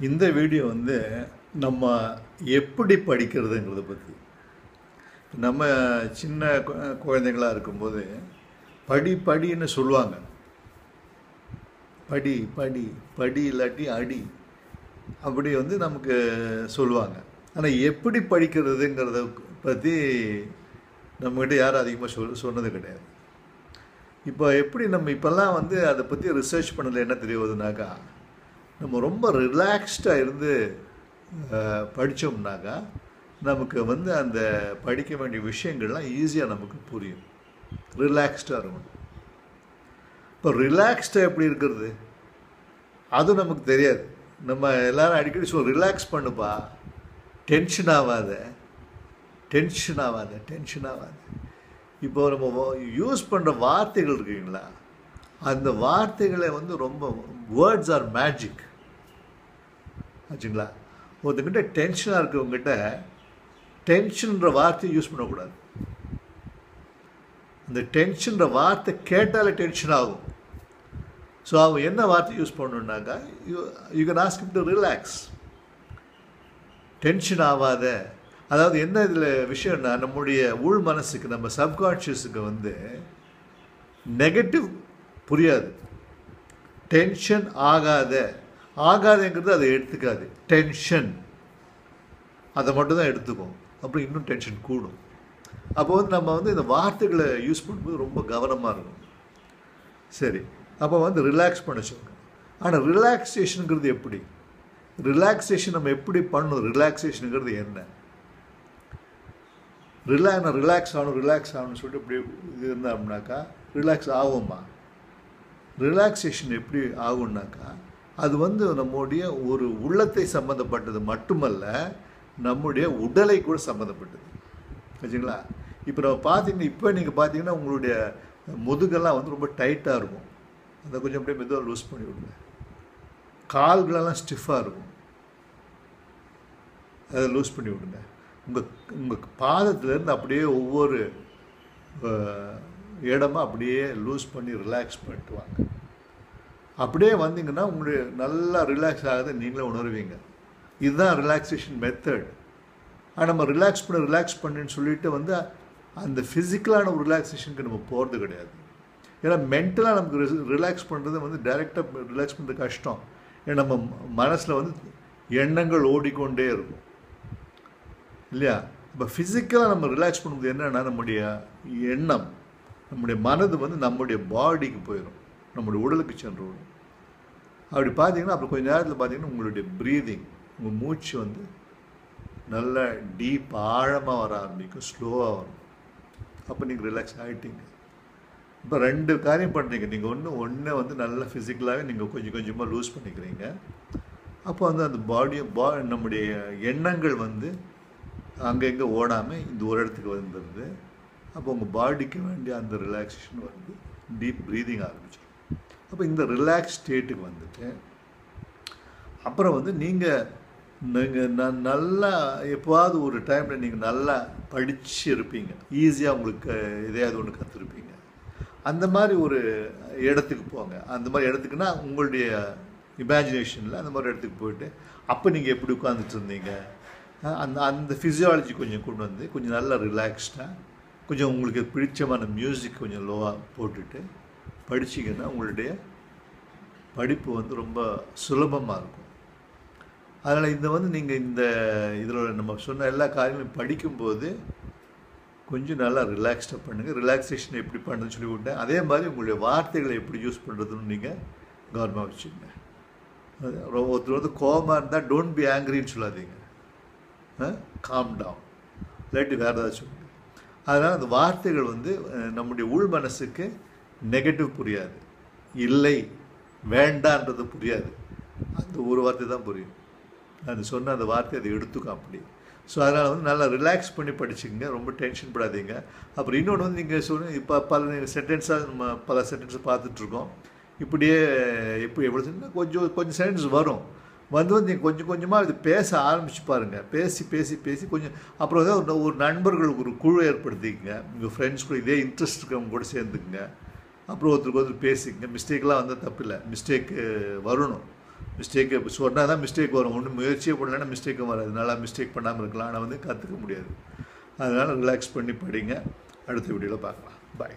இந்த வீடியோ வந்து நம்ம எப்படி படிக்கிறதுங்கிறத பற்றி நம்ம சின்ன கு- குழந்தைங்களா இருக்கும்போது படி படின்னு சொல்லுவாங்க. படி படி படி இல்லாட்டி அடி. அப்படி வந்து நமக்கு சொல்லுவாங்க. ஆனால் எப்படி படிக்கிறதுங்கிறத பற்றி நம்மக்கிட்ட யாரும் அதிகமாக சொல் சொன்னது கிடையாது. இப்போ எப்படி நம்ம இப்போல்லாம் வந்து அதை பற்றி ரிசர்ச் பண்ணல என்ன தெரிய வருதுனாக்கா நம்ம ரொம்ப ரிலாக்ஸ்டாக இருந்து படித்தோம்னாக்கா நமக்கு வந்து அந்த படிக்க வேண்டிய விஷயங்கள்லாம் ஈஸியாக நமக்கு புரியும். ரிலாக்ஸ்டாக இருக்கணும். இப்போ ரிலாக்ஸ்டாக எப்படி இருக்கிறது? அது நமக்கு தெரியாது. நம்ம எல்லாரும் அடிக்கடி சொல்ல ரிலாக்ஸ் பண்ணுப்பா. டென்ஷன் ஆகாத டென்ஷன் ஆகாத டென்ஷன் ஆகாத இப்போ நம்ம யூஸ் பண்ணுற வார்த்தைகள் இருக்குங்களா? அந்த வார்த்தைகளை வந்து ரொம்ப வேர்ட்ஸ் ஆர் மேஜிக் ஆச்சுங்களா? ஒருத்தங்கிட்ட டென்ஷனாக இருக்கவங்ககிட்ட டென்ஷன்ற வார்த்தையை யூஸ் பண்ணக்கூடாது. அந்த டென்ஷன்ற வார்த்தை கேட்டாலே டென்ஷன் ஆகும். ஸோ அவங்க என்ன வார்த்தை use பண்ணணுன்னாக்கா you you can ask to relax tension ஆகாத அதாவது என்ன இதில் விஷயம்னா நம்முடைய உள் மனசுக்கு நம்ம சப்கான்ஷியஸுக்கு வந்து நெகட்டிவ் புரியாது. டென்ஷன் ஆகாத. ஆகாதங்கிறது அதை எடுத்துக்காது. டென்ஷன் அதை மட்டும் தான் எடுத்துக்கும். அப்புறம் இன்னும் டென்ஷன் கூடும். அப்போ வந்து நம்ம வந்து இந்த வார்த்தைகளை யூஸ் பண்ணும்போது ரொம்ப கவனமாக இருக்கும் சரி. அப்போ வந்து ரிலாக்ஸ் பண்ண சொல்லுங்க. ஆனால் ரிலாக்ஸேஷனுங்கிறது எப்படி? ரிலாக்ஸேஷன் நம்ம எப்படி பண்ணணும்? ரிலாக்ஸேஷனுங்கிறது என்ன? ரிலா நான் ரிலாக்ஸ் ஆகணும் ரிலாக்ஸ் ஆகணும்னு சொல்லிட்டு இப்படி இது இருந்தோம்னாக்கா ரிலாக்ஸ் ஆகுமா ரிலாக்ஸேஷன் எப்படி ஆகும்னாக்கா அது வந்து நம்முடைய ஒரு உள்ளத்தை சம்மந்தப்பட்டது மட்டுமல்ல நம்முடைய உடலை கூட சம்மந்தப்பட்டது வச்சுங்களா இப்போ நம்ம பார்த்தீங்கன்னா இப்போ நீங்கள் பார்த்தீங்கன்னா உங்களுடைய முதுகெல்லாம் வந்து ரொம்ப டைட்டாக இருக்கும். அதை கொஞ்சம் அப்படியே மெதுவாக லூஸ் பண்ணி விடுங்க. கால்களெல்லாம் ஸ்டிஃபாக இருக்கும். அதை லூஸ் பண்ணி விடுங்க. உங்கள் உங்கள் பாதத்துலேருந்து அப்படியே ஒவ்வொரு இடமா அப்படியே லூஸ் பண்ணி ரிலாக்ஸ் பண்ணிட்டு வாங்க அப்படியே வந்தீங்கன்னா உங்களுடைய நல்லா ரிலாக்ஸ் ஆகுது நீங்களே உணர்வீங்க. இதுதான் ரிலாக்ஸேஷன் மெத்தட் ஆனால் நம்ம ரிலாக்ஸ் பண்ண ரிலாக்ஸ் பண்ணுன்னு சொல்லிட்டு வந்து அந்த ஃபிசிக்கலான ஒரு ரிலாக்ஸேஷனுக்கு நம்ம போகிறது கிடையாது. ஏன்னா மென்டலாக நமக்கு ரிலாக்ஸ் பண்ணுறது வந்து டைரெக்டாக ரிலாக்ஸ் பண்ணுறது கஷ்டம். ஏன்னா நம்ம மனசில் வந்து எண்ணங்கள் ஓடிக்கொண்டே இருக்கும். இல்லையா? இப்போ ஃபிசிக்கலாக நம்ம ரிலாக்ஸ் பண்ணும்போது என்னென்னா நம்முடைய எண்ணம். நம்முடைய மனது வந்து நம்முடைய பாடிக்கு போயிடும் நம்முடைய உடலுக்கு சென்று விடும். அப்படி பார்த்தீங்கன்னா அப்புறம் கொஞ்சம் நேரத்தில் பார்த்தீங்கன்னா உங்களுடைய ப்ரீதிங் உங்கள் மூச்சு வந்து நல்ல டீப் ஆழமாக வர ஆரம்பிக்கும். ஸ்லோவாக வரும். அப்போ நீங்கள் ரிலாக்ஸ் ஆகிட்டீங்க இப்போ ரெண்டு காரியம் பண்ணுறீங்க நீங்கள் ஒன்று ஒன்று வந்து நல்ல ஃபிசிக்கலாகவே நீங்கள் கொஞ்சம் கொஞ்சமாக லூஸ் பண்ணிக்கிறீங்க. அப்போ வந்து அந்த பாடியை பா நம்முடைய எண்ணங்கள் வந்து அங்கங்கே ஓடாமல் இந்த ஒரு இடத்துக்கு வந்துடுது. அப்போ உங்கள் பாடிக்கு வேண்டிய அந்த ரிலாக்ஸேஷன் வந்து டீப் ப்ரீதிங் ஆரம்பிச்சிடும். அப்போ இந்த ரிலாக்ஸ் ஸ்டேட்டுக்கு வந்துட்டு அப்புறம் வந்து நீங்கள் நீங்கள் நான் நல்லா எப்போவாவது ஒரு டைமில் நீங்கள் நல்லா படிச்சு இருப்பீங்க ஈஸியாக உங்களுக்கு எதையாவது ஒன்று கற்றுருப்பீங்க அந்த மாதிரி ஒரு இடத்துக்கு போங்க. அந்த மாதிரி இடத்துக்குன்னா உங்களுடைய இமேஜினேஷனில் அந்த மாதிரி இடத்துக்கு போயிட்டு அப்போ நீங்கள் எப்படி உட்காந்துட்டு இருந்தீங்க? அந்த அந்த ஃபிசியாலஜி கொஞ்சம் கொண்டு வந்து கொஞ்சம் நல்லா ரிலாக்ஸ்டாக கொஞ்சம் உங்களுக்கு பிடிச்சமான மியூசிக் கொஞ்சம் லோவாக போட்டுட்டு படிச்சீங்கன்னா உங்களுடைய படிப்பு வந்து ரொம்ப சுலபமாக இருக்கும். அதனால் இந்த வந்து நீங்கள் இந்த இதில் நம்ம சொன்ன எல்லா காரியங்களும் படிக்கும்போது கொஞ்சம் நல்லா ரிலாக்ஸ்டாக பண்ணுங்கள் ரிலாக்ஸேஷன் எப்படி பண்ணுறதுன்னு சொல்லி விட்டேன். அதே மாதிரி உங்களுடைய வார்த்தைகளை எப்படி யூஸ் பண்ணுறதுன்னு நீங்கள் கவனமாக வச்சுக்கோங்க. அது ரொம்ப- ஒருத்தர் வந்து கோபமாக இருந்தால் டோன்ட் பி ஆங்கிரின்னு சொல்லாதீங்க. காம் டவுன் இல்லாட்டி வேறு ஏதாச்சும் அதனால் அந்த வார்த்தைகள் வந்து நம்முடைய உள் மனசுக்கு நெகட்டிவ் புரியாது. இல்லை வேண்டான்றது புரியாது. அந்த ஒரு வார்த்தை தான் புரியும். அது சொன்ன அந்த வார்த்தை அதை எடுத்துக்கும் அப்படி. ஸோ அதனால் வந்து நல்லா ரிலாக்ஸ் பண்ணி படிச்சுங்க ரொம்ப டென்ஷன் படாதீங்க. அப்புறம் இன்னொன்று வந்து நீங்கள் சொல்லுங்கள் இப்போ பல சென்டென்ஸாக நம்ம பல சென்டென்ஸை பார்த்துட்ருக்கோம் இப்படியே இப்போ எப்படி சொன்னா கொஞ்சம் கொஞ்சம் சென்டென்ஸ் வரும். வந்து வந்து நீங்கள் கொஞ்சம் கொஞ்சமாக இது பேச ஆரம்பிச்சு பாருங்கள் பேசி பேசி பேசி கொஞ்சம் அப்புறம் வந்து ஒரு நண்பர்களுக்கு ஒரு குழு ஏற்படுத்திக்கங்க. உங்கள் ஃப்ரெண்ட்ஸ் கூட இதே இன்ட்ரெஸ்ட் இருக்கிறவங்க கூட சேர்ந்துக்குங்க. அப்புறம் ஒருத்தருக்கு ஒருத்தர் பேசிக்கங்க. மிஸ்டேக்லாம் வந்தால் தப்பில்லை. மிஸ்டேக்கு வரணும். மிஸ்டேக்கு சொன்னால் தான் மிஸ்டேக் வரும். ஒன்றும் முயற்சியே பண்ணலன்னா மிஸ்டேக்கும் வராது. நல்லா மிஸ்டேக் பண்ணாமல் இருக்கலாம். ஆனால் வந்து கற்றுக்க முடியாது. அதனால் ரிலாக்ஸ் பண்ணி படிங்க. அடுத்த வீடியோவில் பார்க்கலாம். பாய்